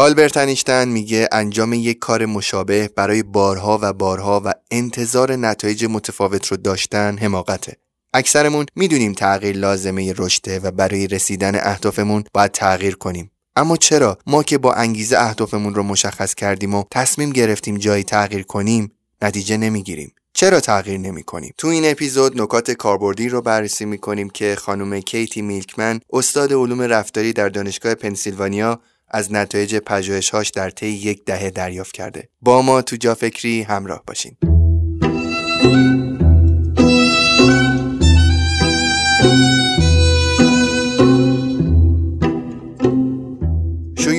آلبرت انیشتن میگه انجام یک کار مشابه برای بارها و بارها و انتظار نتایج متفاوت رو داشتن حماقته. اکثرمون می‌دونیم تغییر لازمه رشده و برای رسیدن اهدافمون باید تغییر کنیم. اما چرا ما که با انگیزه اهدافمون رو مشخص کردیم و تصمیم گرفتیم جایی تغییر کنیم نتیجه نمی‌گیریم چرا تغییر نمی کنیم؟ تو این اپیزود نکات کاربردی رو بررسی می کنیم که خانم کیتی میلکمن استاد علوم رفتاری در دانشگاه پنسیلوانیا از نتایج پژوهش‌هاش در طی یک دهه دریافت کرده. با ما تو جا فکری همراه باشین.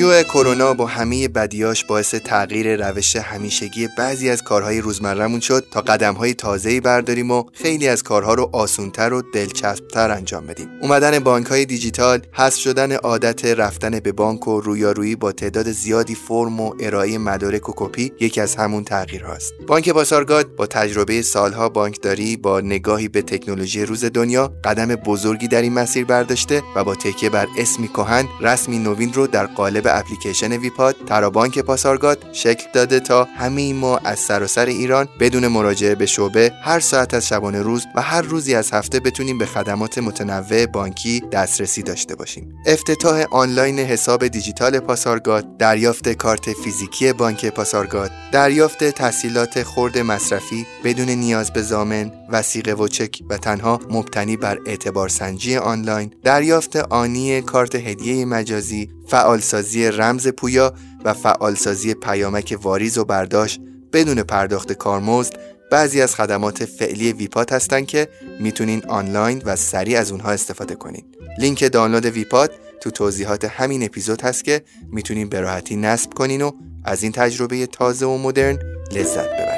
شیوع کرونا با همه بدیاش باعث تغییر روش همیشگی بعضی از کارهای روزمرهمون شد تا قدمهای تازه‌ای برداریم و خیلی از کارها رو آسونتر و دلچسبتر انجام بدیم. اومدن بانکهای دیجیتال، حذف شدن عادت رفتن به بانک و رویارویی با تعداد زیادی فرم و ارائه مدارک و کپی یکی از همون تغییر هاست. بانک پاسارگاد با تجربه سالها بانکداری با نگاهی به تکنولوژی روز دنیا قدم بزرگی در این مسیر برداشته و با تکیه بر اسمی کهن رسمی نوین رو در قالب اپلیکیشن ویپاد ترابانک پاسارگاد شکل داده تا همه ما از سراسر ایران بدون مراجعه به شعبه هر ساعت از شبانه روز و هر روزی از هفته بتونیم به خدمات متنوع بانکی دسترسی داشته باشیم. افتتاح آنلاین حساب دیجیتال پاسارگاد دریافت کارت فیزیکی بانک پاسارگاد دریافت تحصیلات خرد مصرفی بدون نیاز به زامن وسیقه و چک و تنها مبتنی بر اعتبار سنجی آنلاین دریافت آنی کارت هدیه مجازی فعالسازی رمز پویا و فعالسازی پیامک واریز و برداشت بدون پرداخت کارمزد بعضی از خدمات فعلی ویپات هستند که می‌تونین آنلاین و سریع از اونها استفاده کنین. لینک دانلود ویپات تو توضیحات همین اپیزود هست که می‌تونین به راحتی نصب کنین و از این تجربه تازه و مدرن لذت ببرین.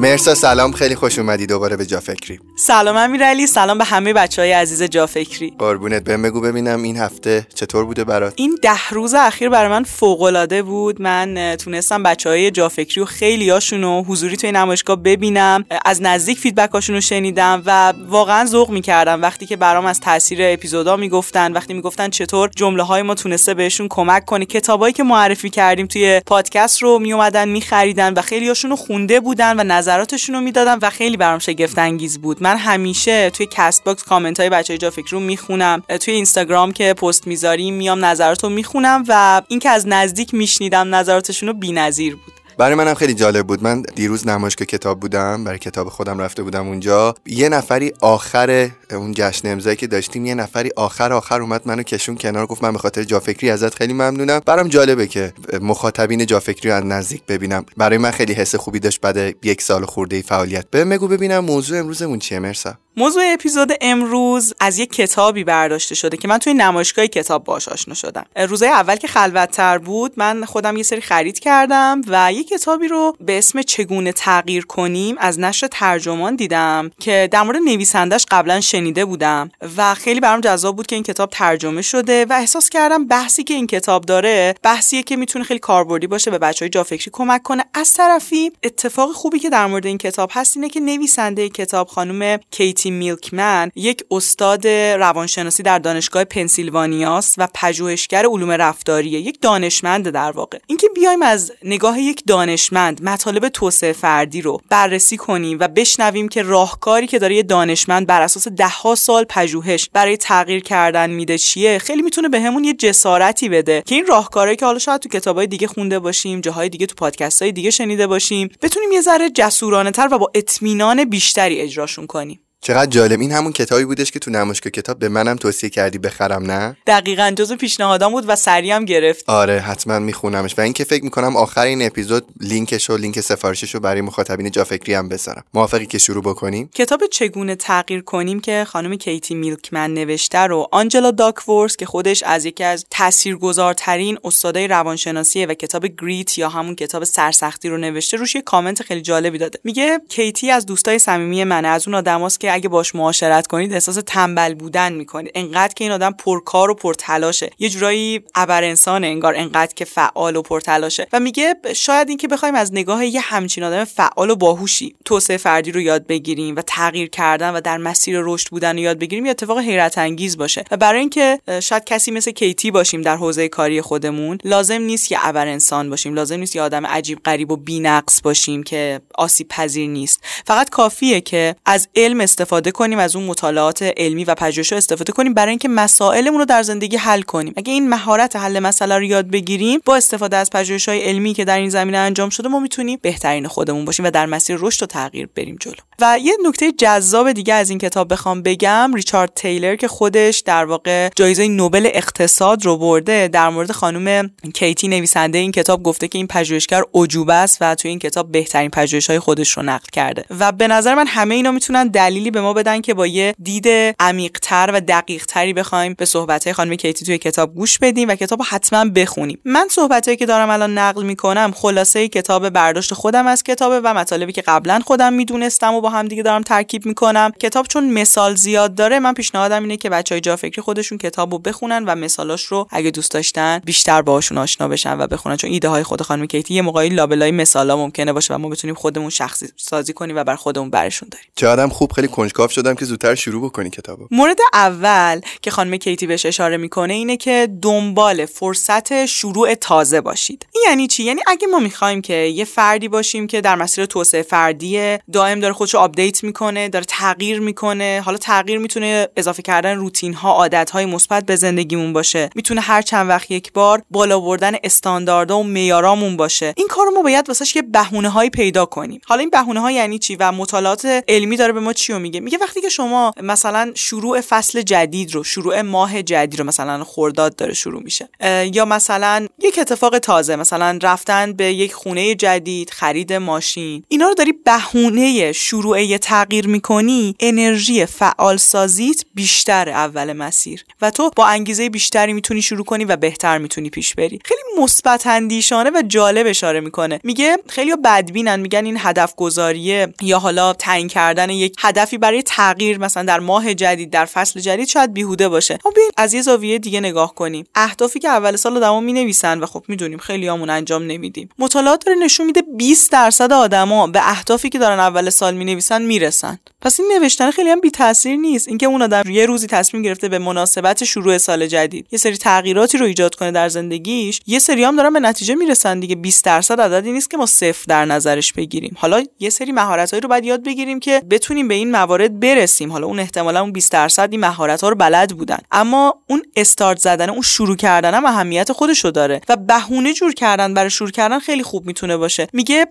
مرسا سلام. خیلی خوش اومدی دوباره به جا فکری سلام امیرعلی. سلام به همه بچه های عزیز جا فکری قربونت. بهم بگو ببینم این هفته چطور بوده برات؟ این ده روز اخیر برای من فوق العاده بود. من تونستم بچه های جا فکری و خیلی هاشون حضوری توی نمایشگاه ببینم. از نزدیک فیدبک هاشون رو شنیدم و واقعا ذوق می‌کردم. وقتی که برام از تاثیر اپیزودا می‌گفتن وقتی می‌گفتن چطور جمله های ما تونسته بهشون کمک کنه. کتابایی که معرفی کردیم توی پادکست رو میومدن میخریدن و خیلی هاشون خونده بودن و نظراتشون رو می‌دادن و خیلی برام شگفت انگیز بود. من همیشه توی کست باکس کامنت های بچه‌های جافکری رو می‌خونم توی اینستاگرام که پست می‌ذاریم میام نظرات رو می‌خونم و اینکه از نزدیک میشنیدم نظراتشون رو بی‌نظیر بود. برای منم خیلی جالب بود. من دیروز نمایشگاه کتاب بودم برای کتاب خودم رفته بودم اونجا. یه نفری آخر اون جشن امضایی که داشتیم یه نفری آخر آخر اومد منو کشون کنار گفت من به خاطر جافکری ازت خیلی ممنونم. برام جالبه که مخاطبین جافکری رو از نزدیک ببینم. برای من خیلی حس خوبی داشت بعد یک سال خورده فعالیت. به بگو ببینم موضوع امروزمون چیه. مرسا. موضوع اپیزود امروز از یک کتابی برداشته شده که من توی نمایشگاه کتاب باش آشنا شدم. روزهای اول که خلوتتر بود من خودم یه سری خرید کردم و یه کتابی رو به اسم چگونه تغییر کنیم از نشر ترجمان دیدم که در مورد نویسندش قبلا شنیده بودم و خیلی برام جذاب بود که این کتاب ترجمه شده و احساس کردم بحثی که این کتاب داره بحثیه که می‌تونه خیلی کاربردی باشه به بچهای جافکری کمک کنه. از طرفی اتفاق خوبی که در مورد این کتاب هست اینه که نویسنده کتاب خانم کیتی میلکمن یک استاد روانشناسی در دانشگاه پنسیلوانیاست و پژوهشگر علوم رفتاریه یک دانشمند در واقع. اینکه بیایم از نگاه یک دانشمند مطالب توسعه فردی رو بررسی کنیم و بشنویم که راهکاری که داره یه دانشمند بر اساس دهها سال پژوهش برای تغییر کردن میده چیه خیلی می‌تونه بهمون به یه جسارتی بده که این راهکارهایی که حالا شاید تو کتابای دیگه خونده باشیم جاهای دیگه تو پادکست های دیگه شنیده باشیم بتونیم یه ذره جسورانه تر و با اطمینان بیشتری اجراشون کنیم. چقدر جالب. این همون کتابی بودش که تو نمایشگاه کتاب به منم توصیه کردی بخرم نه؟ دقیقا جزو پیشنهادام بود و سریع هم گرفت. آره حتما میخونمش. و اینکه فکر می‌کنم آخر این اپیزود لینکش و لینک سفارشش رو برای مخاطبین جافکری هم بذارم. موافقی که شروع بکنیم؟ کتاب چگونه تغییر کنیم که خانم کیتی میلکمن نوشته رو آنجلا داکورث که خودش از یکی از تاثیرگذارترین استادای روانشناسی و کتاب Grit یا همون کتاب سرسختی رو نوشته روش یه کامنت خیلی جالبی داده. میگه کیتی از دوستای صمیمی منه از اون آدماست که که اگه باش معاشرت کنید احساس تنبل بودن می‌کنید انقدر که این آدم پرکار و پرتلاشه یه جورایی ابر انسانه انگار انقدر که فعال و پرتلاشه و میگه شاید اینکه بخوایم از نگاه یه همچین آدم فعال و باهوشی توسعه فردی رو یاد بگیریم و تغییر کردن و در مسیر رشد بودن رو یاد بگیریم یه اتفاق حیرت انگیز باشه. و برای اینکه شاید کسی مثل کیتی باشیم در حوزه کاری خودمون لازم نیست که ابر انسان باشیم. لازم نیست یه آدم عجیب غریب و بی‌نقص باشیم که آسیب پذیر نیست. فقط کافیه که از علم استفاده کنیم از اون مطالعات علمی و پژوهش استفاده کنیم برای اینکه مسائلمون رو در زندگی حل کنیم. اگه این مهارت حل مسئله رو یاد بگیریم با استفاده از پژوهش‌های علمی که در این زمینه انجام شده ما می‌تونیم بهترین خودمون باشیم و در مسیر رشد و تغییر بریم جلو. و یه نکته جذاب دیگه از این کتاب بخوام بگم ریچارد تیلر که خودش در واقع جایزه نوبل اقتصاد رو برده در مورد خانم کیتی نویسنده این کتاب گفته که این پژوهشگر عجوبه است و توی این کتاب بهترین پژوهش‌های خودش رو نقل کرده. و به نظر من همه اینا می‌تونن دلیلی به ما بدن که با یه دید عمیق‌تر و دقیق‌تری بخوایم به صحبت‌های خانم کیتی توی کتاب گوش بدیم و کتاب حتما بخونیم. من صحبتایی که دارم الان نقل می‌کنم خلاصه کتاب برداشت خودم از کتابه و مطالبی که قبلا خودم می‌دونستم و با هم دیگه دارم ترکیب می‌کنم. کتاب چون مثال زیاد داره من پیشنهادم اینه که بچهای جا فکری خودشون کتابو بخونن و مثالاش رو اگه دوست داشتن بیشتر باهاشون آشنا بشن و بخونن. چون ایده های خود خانم کیتی یه موقعی لابلای مثالا ممکنه باشه و ما بتونیم خودمون شخصی سازی کنیم و بر خودمون برشون داریم. آدم خوب خیلی کنجکاو شدم که زودتر شروع بکنی کتابو. مورد اول که خانم کیتی بهش اشاره می‌کنه اینه که دنبال فرصت شروع تازه باشید. یعنی چی؟ یعنی اگه ما می‌خوایم که یه فردی باشیم که در مسیر توسعه فردی دائم داره خودش رو آپدیت می‌کنه داره تغییر می‌کنه حالا تغییر می‌تونه اضافه کردن روتین ها عادت های مثبت به زندگیمون باشه. می‌تونه هر چند وقت یک بار بالا بردن استانداردها و معیارامون باشه. این کارو ما باید واسش یه بهونه هایی پیدا کنیم. حالا این بهونه ها یعنی چی و مطالعات علمی داره به ما چی میگه. میگه وقتی که شما مثلا شروع فصل جدید رو شروع ماه جدید رو مثلا خرداد داره شروع میشه یا مثلا یک اتفاق تازه مثلا رفتن به یک خونه جدید خرید ماشین اینا رو داری بهونه شروع تغییر می‌کنی انرژی فعال سازیت بیشتر اول مسیر و تو با انگیزه بیشتری می‌تونی شروع کنی و بهتر می‌تونی پیش بری. خیلی مثبت اندیشانه و جالب اشاره می‌کنه. میگه خیلی بدبینن میگن این هدف گذاریه یا حالا تعیین کردن یک هدفی برای تغییر مثلا در ماه جدید در فصل جدید شاید بیهوده باشه. ما بیاین از یه زاویه دیگه نگاه کنیم. اهدافی که اول سال آدما می نویسن و خب می‌دونیم خیلی همون انجام نمیدیم. مطالعات داره نشون میده 20 درصد آدما به اهدافی که دارن اول سال می نویسن می‌رسن. پس این نوشتن خیلی هم بی تاثیر نیست. اینکه اون آدم یه روزی تصمیم گرفته به مناسبت شروع سال جدید یه سری تغییراتی رو ایجاد کنه در زندگیش یه سری هم دارن به نتیجه می‌رسن دیگه. 20 درصد عددی نیست که ما صفر در نظرش بگیریم. حالا یه سری مهارتایی رو باید یاد بگیریم که بتونیم به این موارد برسیم. حالا اون احتمالا اون 20 درصد این مهارت ها رو بلد بودن. اما اون استارت زدن اون شروع کردن هم اهمیت خودشو داره و بهونه جور کردن برای شروع کردن خیلی خوب می‌تونه باشه. میگه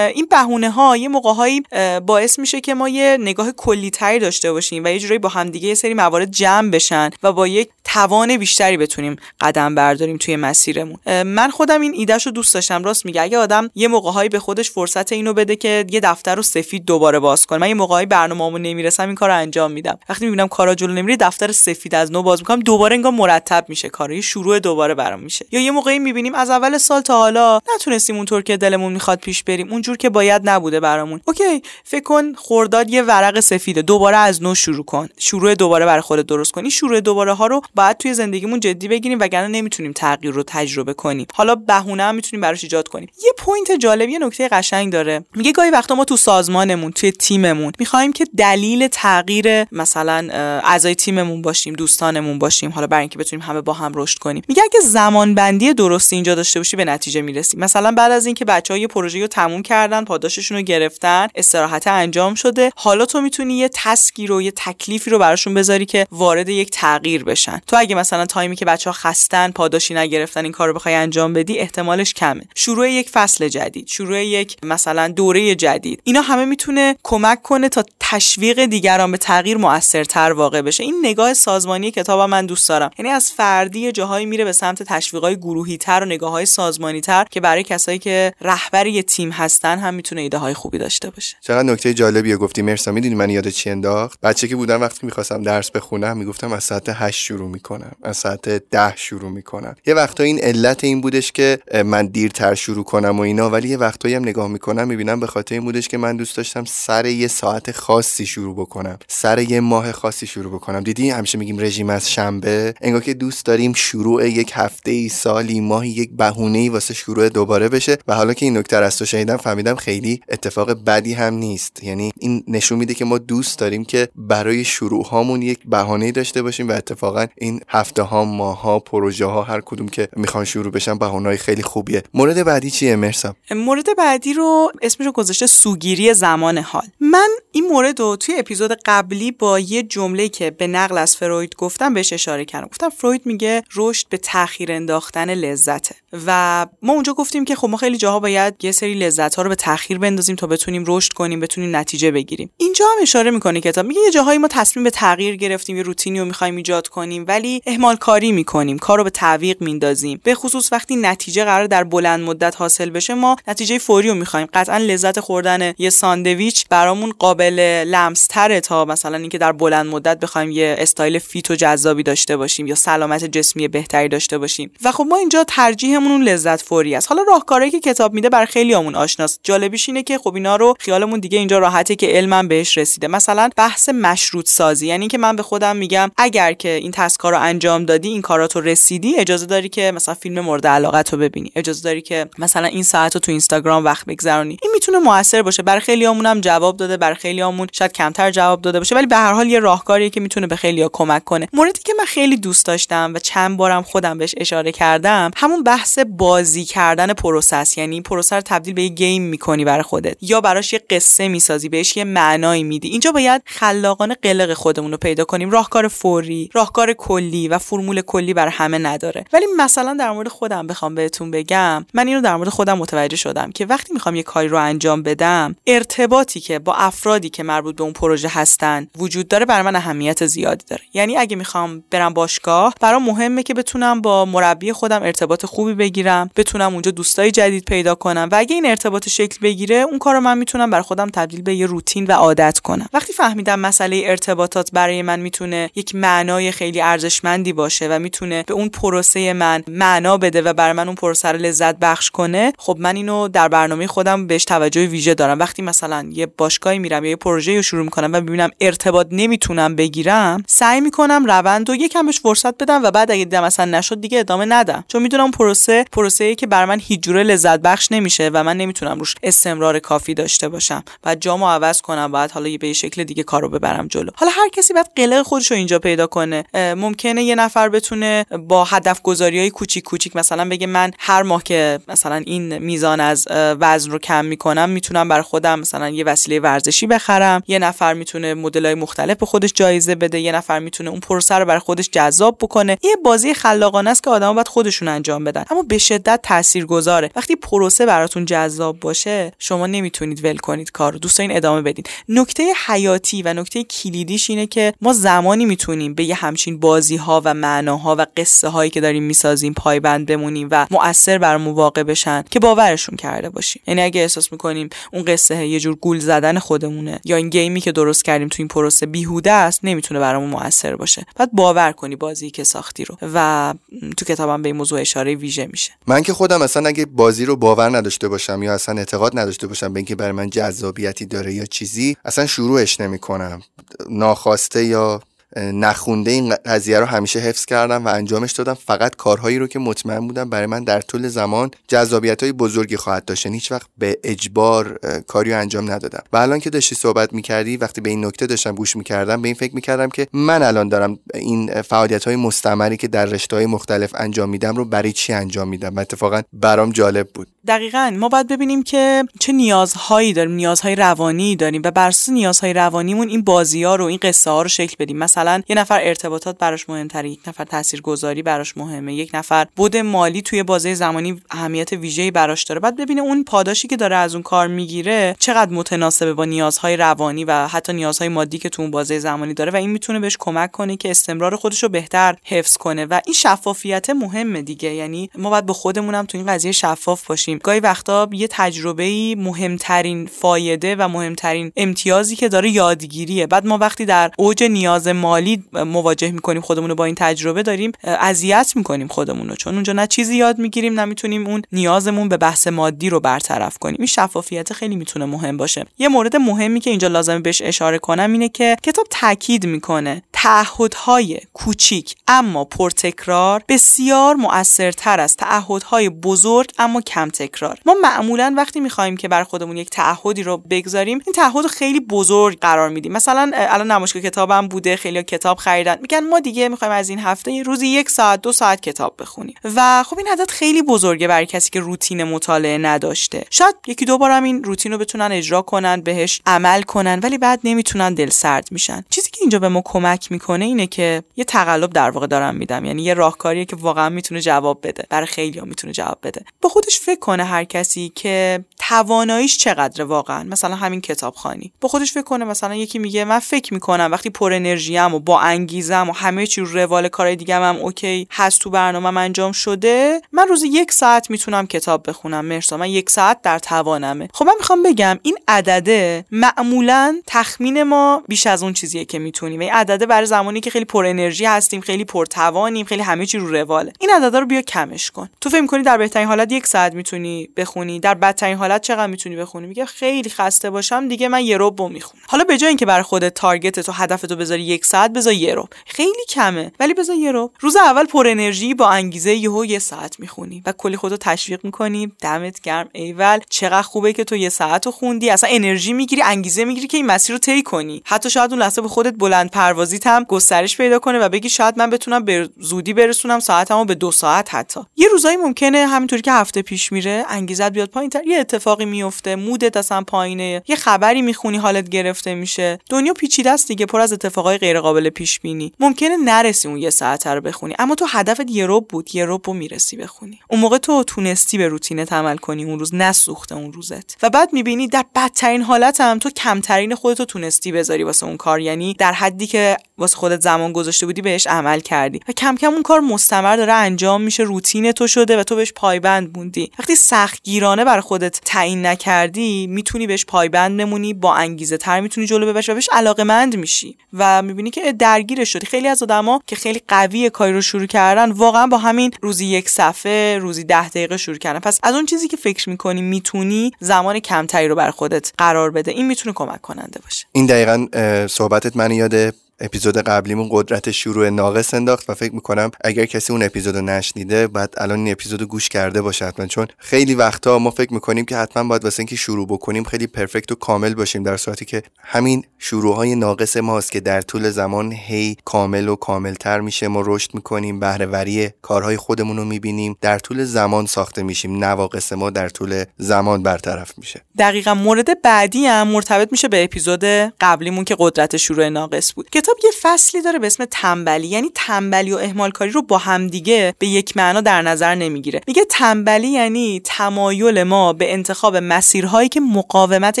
این بهونه ها یه موقع باعث میشه که ما یه نگاه کلی تری داشته باشیم و یه جورایی با همدیگه یه سری موارد جمع بشن و با یک توان بیشتری بتونیم قدم برداریم توی مسیرمون. من خودم این ایدهش رو دوست داشتم. راست میگه اگه آدم یه موقعهایی به خودش فرصت اینو بده که یه دفتر رو سفید دوباره باز کنه. من یه موقعی برنامه‌مو نمی‌رسم این کارو انجام میدم. وقتی می‌بینم کارا جلو نمیره دفتر سفید از نو باز می‌کنم دوباره انگار مرتب میشه کارا شروع دوباره برام میشه. یا یه موقعی می‌بینیم از اول سال تا حالا نتونستیم اونطور که دلمون می‌خواد پیش بریم. اونجور که باید نبوده برامون. اوکی فکر کن خرداد یه ورق سفیده. دوباره از نو شروع کن. شروع دوباره برای خودت درست کن. شروع دوباره ها رو باید توی زندگیمون جدی بگیریم وگرنه نمی‌تونیم تغییر رو تجربه کنیم. حالا بهونه هم می‌تونیم براش ایجاد کنیم. یه point جالب یه نکته قشنگ داره. میگه گاهی وقتا ما تو سازمانمون توی تیممون می‌خوایم که دلیل تغییر مثلا اعضای تیممون باشیم دوستانمون باشیم حالا برای اینکه بتونیم همه با هم رشد کنیم. میگه اگه زمان بندی درستی اینجا داشته باشی به نتیجه می‌رسی. مثلا بعد از اینکه بچه‌ها یه پروژه رو تموم کردن پاداششون رو گرفتن استراحت انجام شده حالا تو می‌تونی یه task ی رو یه تکلیفی رو براشون بذاری که وارد یک تغییر بشن. تو اگه مثلا تایمی که بچه ها خستن پاداشی نگرفتن این کار رو بخوای انجام بدی احتمالش کمه. شروع یک فصل جدید شروع یک مثلا دوره جدید. اینا همه می‌تونه کمک کنه تا تشویق دیگران به تغییر موثرتر واقع بشه. این نگاه سازمانی کتاب من دوست دارم. یعنی از فردی جاهایی میره به سمت تشویقای گروهی تر و نگاه های سازمانی تر که برای کسایی که رهبر یه تیم هستن هم می‌تونه ایده های خوبی داشته باشه. چقدر نکته جالبیه. گفتی مرسا می‌دونی من یاد چی انداخت؟ بچه که بودم وقتی می‌خواستم درس بخونم می‌گفتم از ساعت 8 شروع می‌کنم. از ساعت 10 شروع می‌کنم. یه وقتا این علت این بودش که من دیرتر شروع کنم و اینا ولی یه وقتایی هم نگاه می‌کنم می‌بینم به خاطر این بودش که من دوست داشتم سر یه ساعت خاصی شروع بکنم. سر یه ماه خاصی شروع بکنم. دیدی همیشه میگیم رژیم از شنبه. انگار که دوست داریم شروع یک هفته ای سالی ماهی یک بهونه ای واسه شروع دوباره بشه. و حالا که این نکته از تو شنیدم فهمیدم خیلی اتفاق بدی هم نیست. یعنی این نشون میده که ما دوست داریم که برای شروع هامون یک بهانه داشته باشیم و اتفاقا این هفته ها ماه ها پروژه ها هر کدوم که می‌خوان شروع بشن بهانه‌های خیلی خوبیه. مورد بعدی چیه؟ مرسا. مورد بعدی رو اسمش رو گذاشته سوگیری زمان حال. من این مورد رو توی اپیزود قبلی با یه جمله که به نقل از فروید گفتم بهش اشاره کردم. گفتم فروید میگه رشد به تاخیر انداختن لذته. و ما اونجا گفتیم که خب ما خیلی جاها باید یه سری لذت ها رو به تاخیر بندازیم تا بتونیم رشد کنیم بتونیم نتیجه بگیریم. اینجا هم اشاره می‌کنه کتاب. میگه یه جاهایی ما تصمیم به تغییر گرفتیم یه روتینی رو می‌خوایم ایجاد کنیم ولی اهمال کاری می‌کنیم کار رو به تعویق میندازیم. به خصوص وقتی نتیجه قرار در بلند مدت حاصل بشه ما نتیجه فوری رو می‌خوایم. قطعا لذت خوردن یه ساندویچ برامون قابل لمس تره تا مثلا اینکه در بلند مدت بخوایم یه استایل fit و جذابی داشته باشیم یا سلامت جسمی بهتری داشته باشیم. و خب ما اینجا ترجیحمون اون لذت فوری است. حالا راهکاری که کتاب میده برا خیلیامون آشناست. جالبیش اینه که خب اینا رو خیالمون دیگه اینجا راحته که علمم بهش رسیده. مثلا بحث مشروط سازی یعنی که من به خودم میگم اگر که این task ا رو انجام دادی این کاراتو رسیدی اجازه داری که مثلا فیلم مورد علاقت رو ببینی. اجازه داری که مثلا این ساعت رو تو اینستاگرام وقت بگذرونی. این می‌تونه موثر باشه. برای خیلیامون هم جواب داده برای خیلیامون شاید کمتر جواب داده باشه ولی به هر حال یه راهکاریه که می‌تونه به خیلیا کمک کنه. موردی که من خیلی دوست داشتم و چند بارم خودم بهش اشاره کردم همون بحث بازی کردن process. یعنی پروسه رو تبدیل به یه game می‌کنی برای خودت. یا براش یه قصه می‌سازی بهش یه معنایی میدی. اینجا باید خلاقانه قلق خودمون رو پیدا کنیم. راهکار فوری راهکار کلی و فرمول کلی برای همه نداره. ولی مثلا در مورد خودم بخوام بهتون بگم من اینو در مورد خودم متوجه شدم که وقتی می‌خوام یه کاری رو انجام بدم ارتباطی که با افرادی که مربوط به اون پروژه هستن وجود داره برای من اهمیت زیادی داره. یعنی اگه می‌خوام برم باشگاه برام مهمه که بتونم با مربی خودم ارتباط خوبی بگیرم بتونم اونجا دوستای جدید پیدا کنم و اگه این ارتباط شکل بگیره اون کار رو من می‌تونم برای خودم تبدیل به یه روتین و عادت کنم. وقتی فهمیدم مسئله ارتباطات برای من می‌تونه یک معنای خیلی ارزشمندی باشه و می‌تونه به اون پروسه من معنا بده و برای من اون پروسه رو لذت بخش کنه خب من اینو در برنامه خودم بهش توجه ویژه دارم. وقتی مثلا یه باشگاهی میرم یا یه پروژه رو شروع می‌کنم و ببینم ارتباط نمی‌تونم بگیرم سعی می‌کنم روند و یکم بهش فرصت بدم و بعد اگه دیدم مثلا نشد دیگه ادامه ندم. چون می‌دونم پروسه پروسه ای که بر من هیچ جوره لذت بخش نمیشه و من نمی‌تونم روش استمرار کافی داشته باشم. بعد جامو عوض کنم بعد حالا به یه شکل دیگه کارو ببرم جلو. حالا هر کسی باید قلق خودش رو اینجا پیدا کنه. ممکنه یه نفر بتونه با هدف گذاری های کوچیک کوچیک مثلا بگه من هر ماه که مثلا این میزان از وزن رو کم می‌کنم می‌تونم بر خودم مثلا یه وسیله ورزشی بخرم. یه نفر می‌تونه مدل های مختلف به خودش جایزه بده یه نفر می‌تونه اون پروسه رو برای خودش جذاب بکنه. یه بازی خلاقانه است که آدما باید خودشون انجام بدن. اما به شدت تاثیرگذاره. وقتی پروسه براتون جذاب باشه شما نمی‌تونید ول کنید کار دوست این ادامه بدید نکته حیاتی و نکته کلیدیش اینه که ما زمانی می‌تونیم به یه همچین بازی ها و معناها و قصه هایی که داریم می‌سازیم پایبند بمونیم و مؤثر برامون واقع بشن که باورشون کرده باشیم. یعنی اگه احساس می‌کنیم اون قصه یه جور گول زدن خودمونه یا این گیمی که درست کردیم تو این پروسه بیهوده است نمی‌تونه برامون موثر باشه. بعد باور کنی بازی که ساختی رو و تو کتابم به این موضوع اشاره ویژه میشه. من که خودم اصلا اگه بازی رو باور نداشته باشم یا اصلا اعتقاد نداشته باشم به اینکه برای من جذابیتی داره یا چیزی اصلا شروعش نمی‌کنم. ناخواسته یا نخونده این قضیه رو همیشه حفظ کردم و انجامش دادم. فقط کارهایی رو که مطمئن بودم برای من در طول زمان جذابیت های بزرگی خواهد داشت. یعنی هیچ وقت به اجبار کاری رو انجام ندادم. و الان که داشتی صحبت می‌کردی وقتی به این نکته داشتم گوش می‌کردم به این فکر می‌کردم که من الان دارم این فعالیت های مستمری که در رشته های مختلف انجام میدم رو برای چی انجام میدم؟ و اتفاقا برام جالب بود. دقیقا. ما باید ببینیم که چه نیازهایی داریم نیازهای روانی داریم و بر نیازهای روانیمون این بازی ها رو این قصه ها رو شکل بدیم. مثلا یه نفر ارتباطات براش مهمتره یک نفر تاثیرگذاری براش مهمه یک نفر بود مالی توی بازه زمانی اهمیت ویژه‌ای براش داره. بعد ببینه اون پاداشی که داره از اون کار می‌گیره چقدر متناسبه با نیازهای روانی و حتی نیازهای مادی که تو اون بازه زمانی داره و این می‌تونه بهش کمک کنه که استمرار خودش رو بهتر حفظ کنه. و این شفافیت مهمه دیگه. یعنی ما باید به خودمونم تو این قضیه شفاف باشیم. گاهی وقتا یه تجربه مهمترین فایده و مهمترین امتیازی که داره یادگیریه. بعد ما وقتی در اوج نیاز ما مالی مواجه می‌کنیم خودمون رو با این تجربه داریم اذیت می‌کنیم خودمون رو چون اونجا نه چیزی یاد می‌گیریم نمی‌تونیم اون نیازمون به بحث مادی رو برطرف کنیم. این شفافیت خیلی می‌تونه مهم باشه. یه مورد مهمی که اینجا لازمه بهش اشاره کنم اینه که کتاب تاکید می‌کنه تعهدهای کوچیک اما پرتکرار بسیار مؤثرتر از تعهدهای بزرگ اما کم تکرار ما معمولا وقتی می‌خوایم که بر خودمون یک تعهدی رو بگذاریم این تعهد خیلی بزرگ قرار میدیم. مثلا الان نمایشگاه کتابم بوده خیلی کتاب خریدن. میگن ما دیگه می‌خوایم از این هفته روزی یک ساعت دو ساعت کتاب بخونیم. و خب این عدد خیلی بزرگه برای کسی که روتین مطالعه نداشته. شاید یکی دو بارم این روتین رو بتونن اجرا کنن بهش عمل کنن ولی بعد نمی‌تونن دل سرد میشن. چیزی که اینجا به ما کمک می‌کنه اینه که یه تقلب در واقع دارم میدم. یعنی یه راهکاریه که واقعا می‌تونه جواب بده. برای خیلی می‌تونه جواب بده. با خودش فکر کنه هر کسی که تواناییش چقدره واقعا. مثلا همین کتابخانی با خودش فکر کنه مثلا یکی میگه من فکر می‌کنم وقتی پر انرژیم و با انگیزم و همه چی رو روال کارهای دیگه هم اوکی هست تو برنامه انجام شده. من روزی یک ساعت می‌تونم کتاب بخونم مرسا من یک ساعت در توانمه. خب من می‌خوام بگم این عدده معمولا تخمین ما بیش از اون چیزیه که می‌تونیم. این عدده برای زمانی که خیلی پر انرژی هستیم خیلی پر توانیم خیلی همه چی رو رواله این عدده رو بیا کمش کن. تو فکر می‌کنی در بهترین حالت یک ساعت می‌تونی بخونی؟ در بدترین حالت چقدر می‌تونی بخونی؟ میگه خیلی خسته باشم دیگه من یه ربع می‌خونم. حالا به جای اینکه برای خودت تارگت تو هدف تو بذاری یک بذار یه ربع. خیلی کمه. ولی بذار یه ربع. روز اول پر انرژی با انگیزه یهو یه ساعت می‌خونی. و کلی خودتو تشویق می‌کنی. دمت گرم ایول. چقدر خوبه که تو یه ساعت رو خوندی. اصلا انرژی می‌گیری انگیزه می‌گیری که این مسیر رو طی کنی. حتی شاید اون لحظه به خودت بلند پروازیت هم گسترش پیدا کنه و بگی شاید من بتونم به زودی برسونم. ساعتمو به دو ساعت حتی. یه روزایی ممکنه همینطوری که هفته پیش میره انگیزت بیاد پایین تر. یه اتفاقی میفته مودت اصلا پایینه. یه خبری می‌خونی حالت گرفته میشه. دنیا پیچیده است دیگه پر از اتفاقای غیر قابل پیش بینی. ممکنه نرسی اون یه ساعت رو بخونی اما تو هدفت یه روب بود یه روب می‌رسی بخونی. اون موقع تو تونستی به روتینت عمل کنی اون روز نسوخته اون روزت. و بعد می‌بینی در بدترین حالت هم تو کمترین خودتو تونستی بذاری واسه اون کار. یعنی در حدی که واسه خودت زمان گذاشته بودی بهش عمل کردی. و کم کم اون کار مستمر داره انجام میشه روتین تو شده و تو بهش پایبند موندی. وقتی سختگیرانه بر خودت تعیین نکردی می‌تونی بهش پایبند بمونی با انگیزه تر می‌تونی جلو ببری و بهش علاقه میشی. و می‌بینی که درگیرش شدی. خیلی از آدما که خیلی قوی کاری رو شروع کردن واقعا با همین روزی یک صفحه روزی ده دقیقه شروع کردن. پس از اون چیزی که فکر می‌کنی می‌تونی زمان کمتری رو بر خودت قرار بده. این می‌تونه کمک کننده باشه. این دقیقا صحبتت من یاد اپیزود قبلیمون قدرت شروع ناقص انداخت و فکر می‌کنم اگر کسی اون اپیزود رو نشنیده بعد الان این اپیزود گوش کرده باشه حتما چون خیلی وقتا ما فکر می‌کنیم که حتما باید واسه اینکه شروع بکنیم خیلی پرفکت و کامل باشیم در صورتی که همین شروع های ناقص ماست که در طول زمان هی کامل و کاملتر میشه. ما رشد می‌کنیم بهرهوری کارهای خودمون رو می‌بینیم در طول زمان ساخته میشیم نواقص ما در طول زمان برطرف میشه. دقیقا مورد بعدی هم مرتبط میشه به اپیزود قبلیمون که قدرت شروع ناقص بود. کتاب یه فصلی داره به اسم تنبلی. یعنی تنبلی و اهمال کاری رو با همدیگه به یک معنا در نظر نمی‌گیره. میگه تنبلی یعنی تمایل ما به انتخاب مسیرهایی که مقاومت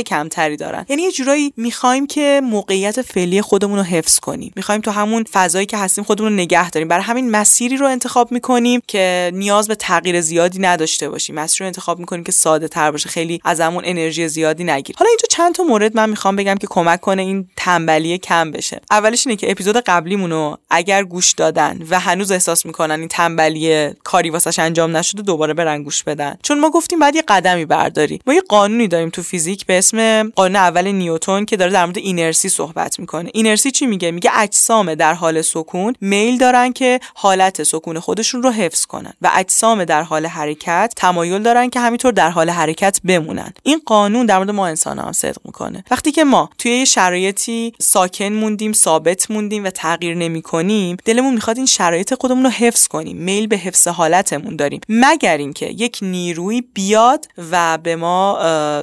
کمتری دارن. یعنی یه جورایی می‌خوایم که موقعیت فعلی خودمون رو حفظ کنیم. می‌خوایم تو همون فضایی که هستیم خودمون رو نگه داریم. برای همین مسیری رو انتخاب می‌کنیم که نیاز به تغییر زیادی نداشته باشیم. مسیری رو انتخاب می‌کنیم که ساده تر باشه خیلی ازمون انرژی زیادی نگیره حالا اینجا چند تا مورد من می‌خوام بگم که کمک کنه این تنبلی کم بشه. اولش اینه که اپیزود قبلیمونو اگر گوش دادن و هنوز احساس می‌کنن این تنبلی کاری واسش انجام نشده دوباره برن گوش بدن. چون ما گفتیم بعد یه قدمی برداری ما یه قانونی داریم تو فیزیک به اسم قانون اول نیوتن که داره در مورد اینرسی صحبت می‌کنه. اینرسی چی میگه؟ میگه اجسام در حال سکون میل دارن که حالت سکون خودشون رو حفظ کنن و اجسام در حال حرکت تمایل دارن که همینطور در حال حرکت بمونن. این قانون در مورد ما انسان هم صدق می‌کنه. وقتی که ما توی یه شرایطی ساکن موندیم ثابت موندیم و تغییر نمی کنیم دلمون می‌خواد این شرایط خودمون رو حفظ کنیم میل به حفظ حالتمون داریم. مگر اینکه یک نیروی بیاد و به ما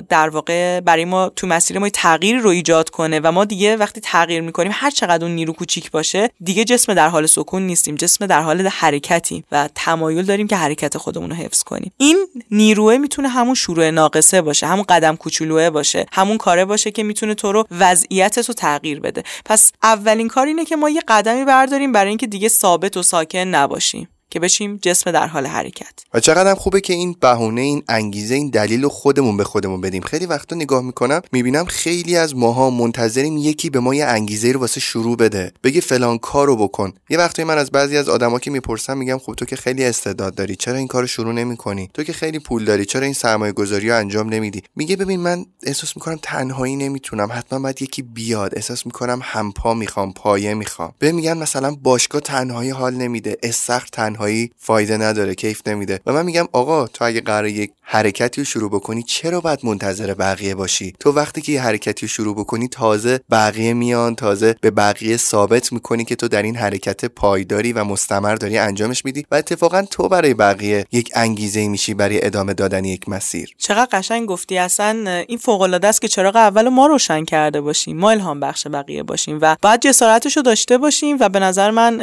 در واقع برای ما تو مسیر ما تغییر رو ایجاد کنه و ما دیگه وقتی تغییر می‌کنیم هر چقدر اون نیرو کوچیک باشه دیگه جسم در حال سکون نیستیم جسم در حال حرکتیم و تمایل داریم که حرکت خودمون رو حفظ کنیم. این نیروه می‌تونه همون شروع ناقصه باشه همون قدم کوچولوه باشه همون کاره باشه که می‌تونه تو رو وضعیتت رو تغییر بده. پس اولین کار اینه که ما یه قدمی برداریم برای اینکه دیگه ثابت و ساکن نباشیم. که بشیم جسم در حال حرکت. و چقدر خوبه که این بهونه این انگیزه این دلیل رو خودمون به خودمون بدیم. خیلی وقتا نگاه می‌کنم می‌بینم خیلی از ماها منتظریم یکی به ما یه انگیزه رو واسه شروع بده بگه فلان کارو بکن. یه وقتی من از بعضی از آدما که می‌پرسم میگم خب تو که خیلی استعداد داری چرا این کارو شروع نمی‌کنی؟ تو که خیلی پول داری چرا این سرمایه گذاری انجام نمیدی؟ میگه ببین من احساس می‌کنم تنهایی نمی‌تونم حتما باید یکی بیاد. احساس می‌کنم همپا می‌خوام پایه می‌خوام. به میگن مثلا باشگاه تنهایی حال نمیده استخر تنهایی فایده نداره کیف نمیده. و من میگم آقا تو اگه قرار یک حرکتی رو شروع بکنی چرا باید منتظر بقیه باشی؟ تو وقتی که یه حرکتی رو شروع بکنی تازه بقیه میان تازه به بقیه ثابت می‌کنی که تو در این حرکت پایداری و مستمر داری انجامش میدی و اتفاقا تو برای بقیه یک انگیزه میشی برای ادامه دادن یک مسیر. چقدر قشنگ گفتی اصلا این فوق العاده است که چراغ اول ما روشن کرده باشیم ما الهام بخش بقیه باشیم و باید جسارتش داشته باشیم و به نظر من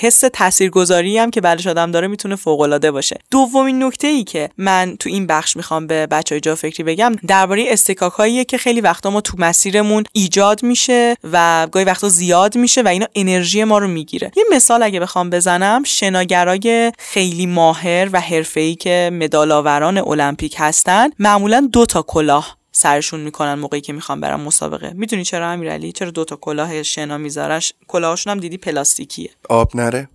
حس تاثیرگذاری هم که بعدش آدم داره می‌تونه فوق العاده باشه. دومین نکته ای که من تو این بخش می‌خوام به بچهای جا فکری بگم درباره استکاک که خیلی وقتا ما تو مسیرمون ایجاد میشه و گاهی وقتا زیاد میشه و اینا انرژی ما رو می‌گیره. یه مثال اگه بخوام بزنم شناگرای خیلی ماهر و حرفه‌ای که مدالآوران المپیک هستن معمولا دو تا کلاه سرشون می‌کنن موقعی که می‌خوان برن مسابقه. می‌دونی چرا امیرعلی؟ چرا دو تا کلاه شنا می‌ذارن کلاهاشون هم دیدی پلاستیکیه. آب نره؟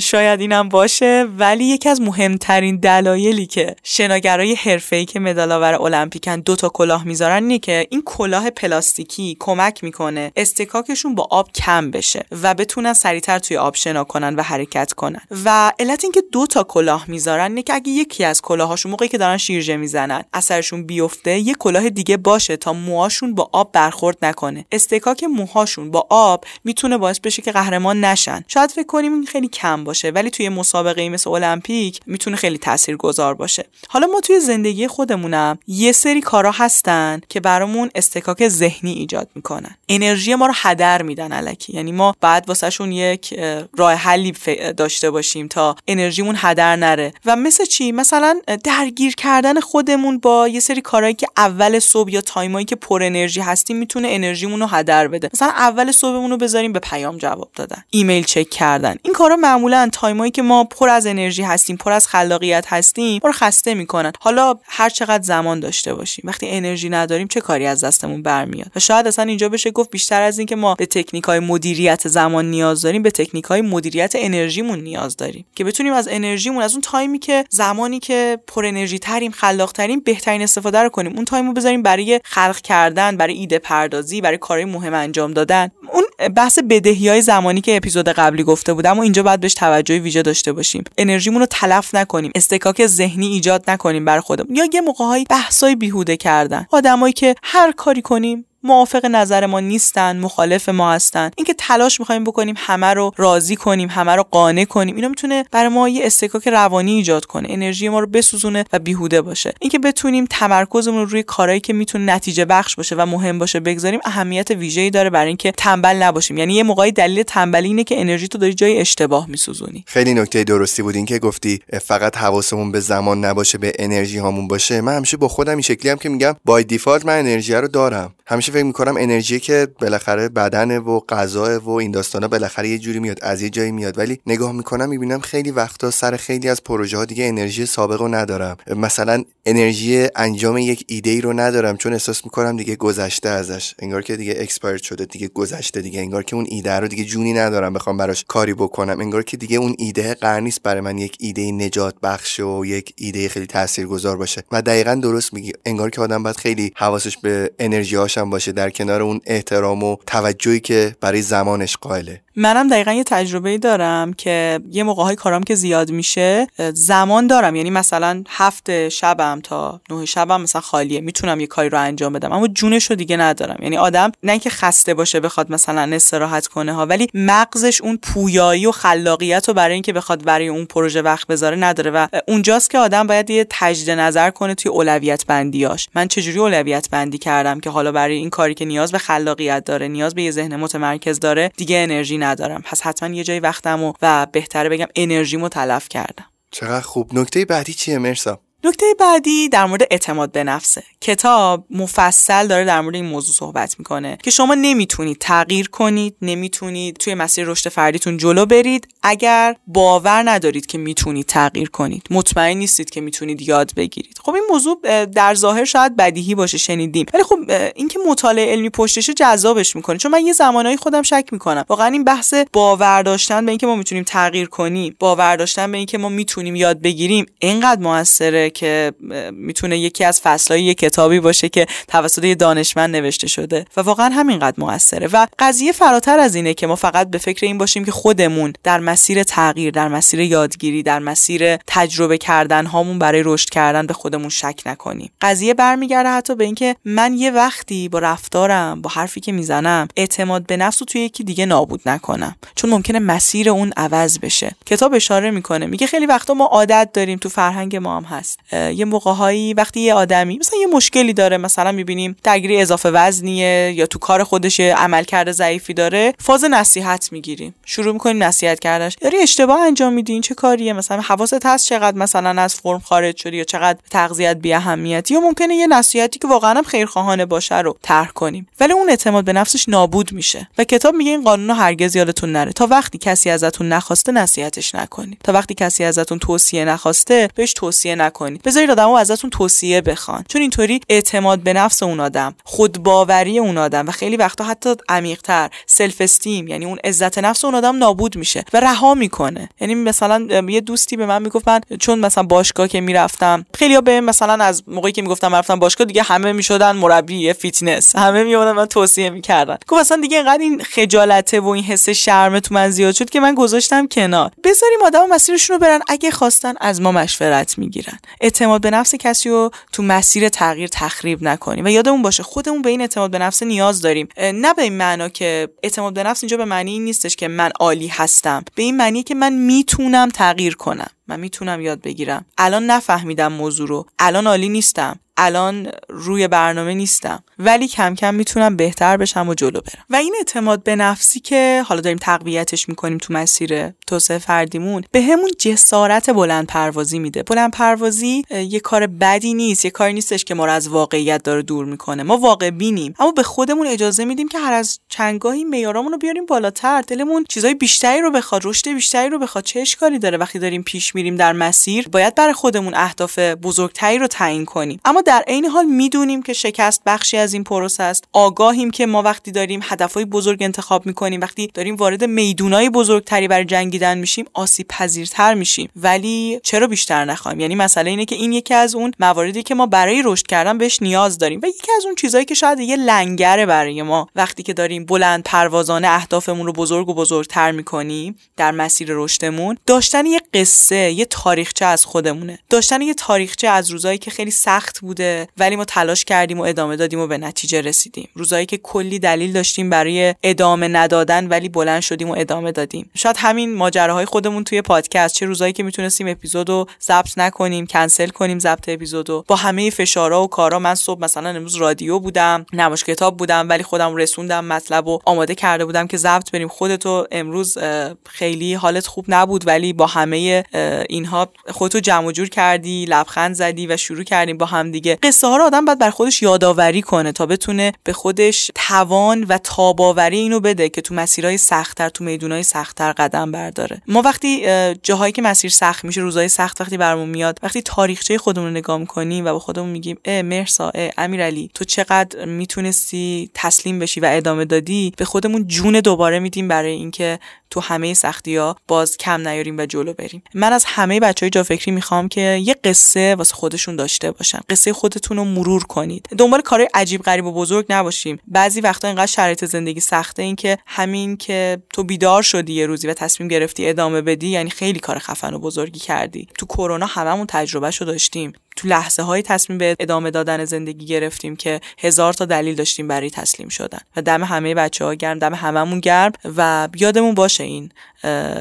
شاید اینم باشه ولی یکی از مهمترین دلایلی که شناگرای حرفه‌ای که مدال المپیکن دو تا کلاه می‌ذارن اینه که این کلاه پلاستیکی کمک می‌کنه استکاکشون با آب کم بشه و بتونن سریعتر توی آب شنا کنن و حرکت کنن. و علت اینکه دو تا کلاه می‌ذارن اینه که اگه یکی از کلاهاشون موقعی که دارن شیرجه می‌زنن اثرشون بیفته یه کلاه دیگه باشه تا موهاشون با آب برخورد نکنه. استکاک موهاشون با آب می‌تونه باعث بشه که قهرمان نشن. شاید فکر کنیم این خیلی کم باشه ولی توی مسابقه مثل المپیک می‌تونه خیلی تاثیرگذار باشه. حالا ما توی زندگی خودمونم یه سری کارا هستن که برامون اصطکاک ذهنی ایجاد می‌کنن. انرژی ما رو هدر میدن الکی یعنی ما بعد واسه‌شون یک راه حلی داشته باشیم تا انرژیمون هدر نره. و مثل چی؟ مثلا درگیر کردن خودمون با یه سری کارهایی که اول صبح یا تایمایی که پر انرژی هستیم می‌تونه انرژیمون رو هدر بده. مثلا اول صبحمون رو بذاریم به پیام جواب دادن. ایمیل چک کردن. این کارا معمولا تایمایی که ما پر از انرژی هستیم پر از خلاقیت هستیم ما رو خسته می‌کنن. حالا هر چقدر زمان داشته باشیم وقتی انرژی نداریم چه کاری از دستمون برمیاد؟ و شاید اصلا اینجا بشه گفت بیشتر از اینکه ما به تکنیک های مدیریت زمان نیاز داریم به تکنیک های مدیریت انرژیمون نیاز داریم. که بتونیم از انرژیمون از اون تایمی که زمانی که پر انرژی تریم خلاق تریم بهترین استفاده رو کنیم. اون تایم رو بذاریم برای خلق کردن برای ایده پردازی برای کارهای مهم انجام دادن. اون بحث بدهی های زمانی که اپیزود قبلی گفته بودم و اینجا باید بهش توجه ویژه داشته باشیم. انرژیمون رو تلف نکنیم اصطکاک ذهنی ایجاد نکنیم برا خودمون. یا یه موقع‌هایی بحثای بیهوده کردن. آدمایی که هر کاری کنیم موافق نظر ما نیستن مخالف ما هستن. اینکه تلاش می‌خوایم بکنیم همه رو راضی کنیم همه رو قانع کنیم اینا می‌تونه برای ما یه اصطکاک روانی ایجاد کنه انرژی ما رو بسوزونه و بیهوده باشه. اینکه بتونیم تمرکزمون رو روی کارهایی که می‌تونه نتیجه بخش باشه و مهم باشه بگذاریم اهمیت ویژه‌ای داره برای اینکه تنبل نباشیم. یعنی یه موقعی دلیل تنبلی اینه که انرژی تو داری جای اشتباه میسوزونی. خیلی نکته درستی بود اینکه گفتی فقط حواسمون به زمان نباشه به انرژی هامون باشه. من همیشه با خودم این شکلی هم که میگم by default من انرژی رو دارم. همیشه فکر می‌کنم انرژی که بالاخره بدنه و غذا و این داستانا بالاخره یه جوری میاد از یه جایی میاد. ولی نگاه می‌کنم می‌بینم خیلی وقتا سر خیلی از پروژه ها دیگه انرژی سابق رو ندارم. مثلا انرژی انجام یک ایده ای رو ندارم چون احساس می‌کنم دیگه گذشته ازش. انگار که دیگه expire شده دیگه گذشته دیگه. انگار که اون ایده رو دیگه جونی ندارم بخوام براش کاری بکنم. انگار که دیگه اون ایده قرار نیست برای من یک ایده نجات بخش و یک ایده خیلی تاثیرگذار باشه. و دقیقا درست میگی. انگار که آدم باید خیلی حواسش به انرژی هاشم باشه در کنار اون احترام و توجهی که برای زمانش قائله. منم دقیقا یه تجربه دارم که یه موقع های کارام که زیاد میشه زمان دارم. یعنی مثلا هفت شبم تا نه شبم مثلا خالیه. می‌تونم یه کاری رو انجام بدم. اما جونش رو دیگه ندارم. یعنی آدم نه اینکه خسته باشه بخواد مثلا استراحت کنه ها ولی مغزش اون پویایی و خلاقیت رو برای اینکه بخواد برای اون پروژه وقت بذاره نداره. و اونجاست که آدم باید یه تجدید نظر کنه توی اولویت بندیاش من چجوری اولویت بندی کردم که حالا برای این کاری که نیاز به خلاقیت داره نیاز به یه ذهن متمرکز داره دیگه انرژی ندارم. پس حتما یه جایی وقتمو و بهتره بگم انرژیمو تلف کردم. چقدر خوب. نکته بعدی چیه؟ مرسا. نکته بعدی در مورد اعتماد به نفسه. کتاب مفصل داره در مورد این موضوع صحبت می‌کنه که شما نمی‌تونید تغییر کنید نمی‌تونید توی مسیر رشد فردیتون جلو برید. اگر باور ندارید که می‌تونید تغییر کنید مطمئن نیستید که می‌تونید یاد بگیرید. خب این موضوع در ظاهر شاید بدیهی باشه شنیدیم. ولی خب اینکه مطالعه علمی پشتش جذابش می‌کنه. چون من یه زمانایی خودم شک می‌کنم. واقعا این بحث باور داشتن به اینکه ما می‌تونیم تغییر کنیم باور داشتن به اینکه ما می‌تونیم یاد بگیریم اینقدر موثره که می‌تونه یکی از فصلهای یک کتابی باشه که توسط یه دانشمند نوشته شده و واقعا همینقدر موثره. و قضیه فراتر از اینه که ما فقط به فکر این باشیم که خودمون در مسیر تغییر در مسیر یادگیری در مسیر تجربه کردن هامون برای رشد کردن به خودمون شک نکنیم. قضیه برمیگرده حتی به اینکه من یه وقتی با رفتارم با حرفی که می‌زنم اعتماد به نفس رو توی یکی دیگه نابود نکنم. چون ممکنه مسیر اون عوض بشه. کتاب اشاره می‌کنه میگه خیلی وقتا ما عادت داریم تو فرهنگ ما هم هست. یه موقعهایی وقتی یه آدمی مثلا یه مشکلی داره مثلا می‌بینیم درگیری اضافه وزنیه یا تو کار خودش عملکرد ضعیفی داره فاز نصیحت می‌گیریم. شروع می‌کنیم نصیحت کردنش. داری اشتباه انجام میدی چه کاریه؟ مثلا حواست هست چقدر مثلا از فرم خارج شدی یا چقدر تغذیه‌ت بی اهمیتی یا ممکنه یه نصیحتی که واقعا هم خیرخواهانه باشه رو طرح کنیم. ولی اون اعتماد به نفسش نابود میشه. و کتاب میگه این قانون هرگز یادتون نره. تا وقتی کسی ازتون نخواسته نصیحتش نکنید تا وقتی کسی ازتون توصیه نخواسته بهش توصیه نکنید بذارید آدمو ازتون توصیه بخوان. چون اینطوری اعتماد به نفس اون آدم خودباوری اون آدم و خیلی وقتا حتی عمیقتر self-esteem یعنی اون عزت نفس اون آدم نابود میشه و رها می‌کنه. یعنی مثلا یه دوستی به من می‌گفت من چون مثلا باشگاه که می‌رفتم خیلی به مثلا از موقعی که می‌گفتم رفتم باشگاه دیگه همه می‌شدن مربی فیتنس همه میومدن من توصیه می‌کردن. گفت اصلا دیگه اینقدر این خجالته و این حس شرم تو من زیاد شد که من گذاشتم کنار. بذاریم آدم مسیرشون رو برن. اگه خواستن از ما مشورت می‌گیرن. اعتماد به نفس کسی رو تو مسیر تغییر تخریب نکنیم و یادمون باشه خودمون به این اعتماد به نفس نیاز داریم. نه به این معنا که اعتماد به نفس اینجا به معنی این نیستش که من عالی هستم. به این معنی که من می‌تونم تغییر کنم. من می‌تونم یاد بگیرم. الان نفهمیدم موضوع رو. الان عالی نیستم. الان روی برنامه نیستم. ولی کم کم می‌تونم بهتر بشم و جلو برم. و این اعتماد به نفسی که حالا داریم تقویتش می‌کنیم تو مسیر توسعه فردیمون به همون جسارت بلند پروازی میده. بلند پروازی یه کار بدی نیست. یه کاری نیستش که ما رو از واقعیت داره دور می‌کنه. ما واقع بینیم. اما به خودمون اجازه میدیم که هر از چنگاهی معیارامون رو بیاریم بالاتر. دلمون چیزای بیشتری رو بخواد رشد بیشتری رو بخواد. چه اشکالی داره وقتی داریم پیش میریم در مسیر باید برای خودمون اهداف بزرگتری رو تعیین کنیم. اما در عین حال می‌دونیم که شکست بخشی از این پروسه است. آگاهیم که ما وقتی داریم هدفهای بزرگ انتخاب می‌کنیم وقتی داریم وارد میدونای بزرگتری برای جنگیدن میشیم آسیب پذیرتر میشیم. ولی چرا بیشتر نخوایم؟ یعنی مسئله اینه که این یکی از اون مواردی که ما برای رشد کردن بهش نیاز داریم و یکی از اون چیزهایی که شاید یه لنگره برای ما. وقتی که داریم بلند پروازانه اهدافمون رو بزرگ و بزرگتر می‌کنیم در مسیر رشدمون داشتن یه قصه یه تاریخچه از خودمونه. داشتن یه تاریخچه از روزایی که خیلی سخت بوده ولی ما تلاش کردیم و ادامه دادیم و به نتیجه رسیدیم. روزایی که کلی دلیل داشتیم برای ادامه ندادن ولی بلند شدیم و ادامه دادیم. شاید همین ماجراهای خودمون توی پادکست چه روزایی که می‌تونستیم اپیزودو ضبط نکنیم کنسل کنیم ضبط اپیزودو با همه فشارها و کارا من صبح مثلا امروز رادیو بودم نمایش کتاب بودم ولی خودم رسوندم مطلب و آماده کرده بودم که ضبط بریم. خودتو امروز خیلی حالت خوب نبود ولی با همه اینها خودتو جمع جور کردی لبخند زدی و شروع کردیم با هم دیگه قصه ها رو آدم باید بر خودش یادآوری کنه تا بتونه به خودش توان و تاباوری اینو بده که تو مسیرهای سختتر تو میدونهای سختتر قدم برداره. ما وقتی جاهایی که مسیر سخت میشه روزهای سخت وقتی برامون میاد وقتی تاریخچه خودمون رو نگاه می‌کنیم و با خودمون میگیم اه مرسا اه امیرعلی تو چقدر می‌تونستی تسلیم بشی و ادامه دادی به خودمون جون دوباره میدیم برای اینکه تو همه سختی ها باز کم نیاریم و جلو بریم. من از همه بچه های جا فکری می‌خوام که یه قصه واسه خودشون داشته باشن. قصه خودتون رو مرور کنید. دنبال کارهای عجیب غریب و بزرگ نباشیم. بعضی وقتا اینقدر شرایط زندگی سخته این که همین که تو بیدار شدی یه روزی و تصمیم گرفتی ادامه بدی یعنی خیلی کار خفن و بزرگی کردی. تو کرونا هممون تجربهشو داشتیم. تو لحظه های تصمیم به ادامه دادن زندگی گرفتیم که هزار تا دلیل داشتیم برای تسلیم شدن و دم همه بچه ها گرم دم هممون گرم و یادمون باشه این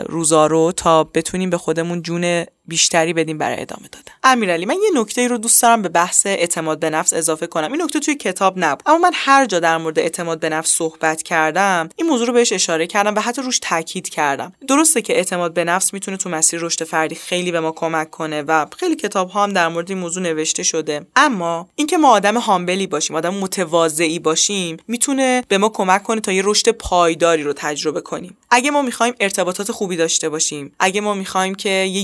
روزا رو تا بتونیم به خودمون جون بیشتری بدیم برای ادامه دادن. امیرعلی من یه نکته ای رو دوست دارم به بحث اعتماد به نفس اضافه کنم. این نکته توی کتاب نبود. اما من هر جا در مورد اعتماد به نفس صحبت کردم این موضوع رو بهش اشاره کردم و حتی روش تاکید کردم. درسته که اعتماد به نفس می‌تونه تو مسیر رشد فردی خیلی به ما کمک کنه و خیلی کتاب ها هم در مورد این موضوع نوشته شده. اما اینکه ما آدم هامبلی باشیم آدم متواضعی باشیم می‌تونه به ما کمک کنه تا یه رشد پایداری رو تجربه کنیم. اگه ما می‌خوایم ارتباطات خوبی داشته باشیم اگه ما می‌خوایم که یه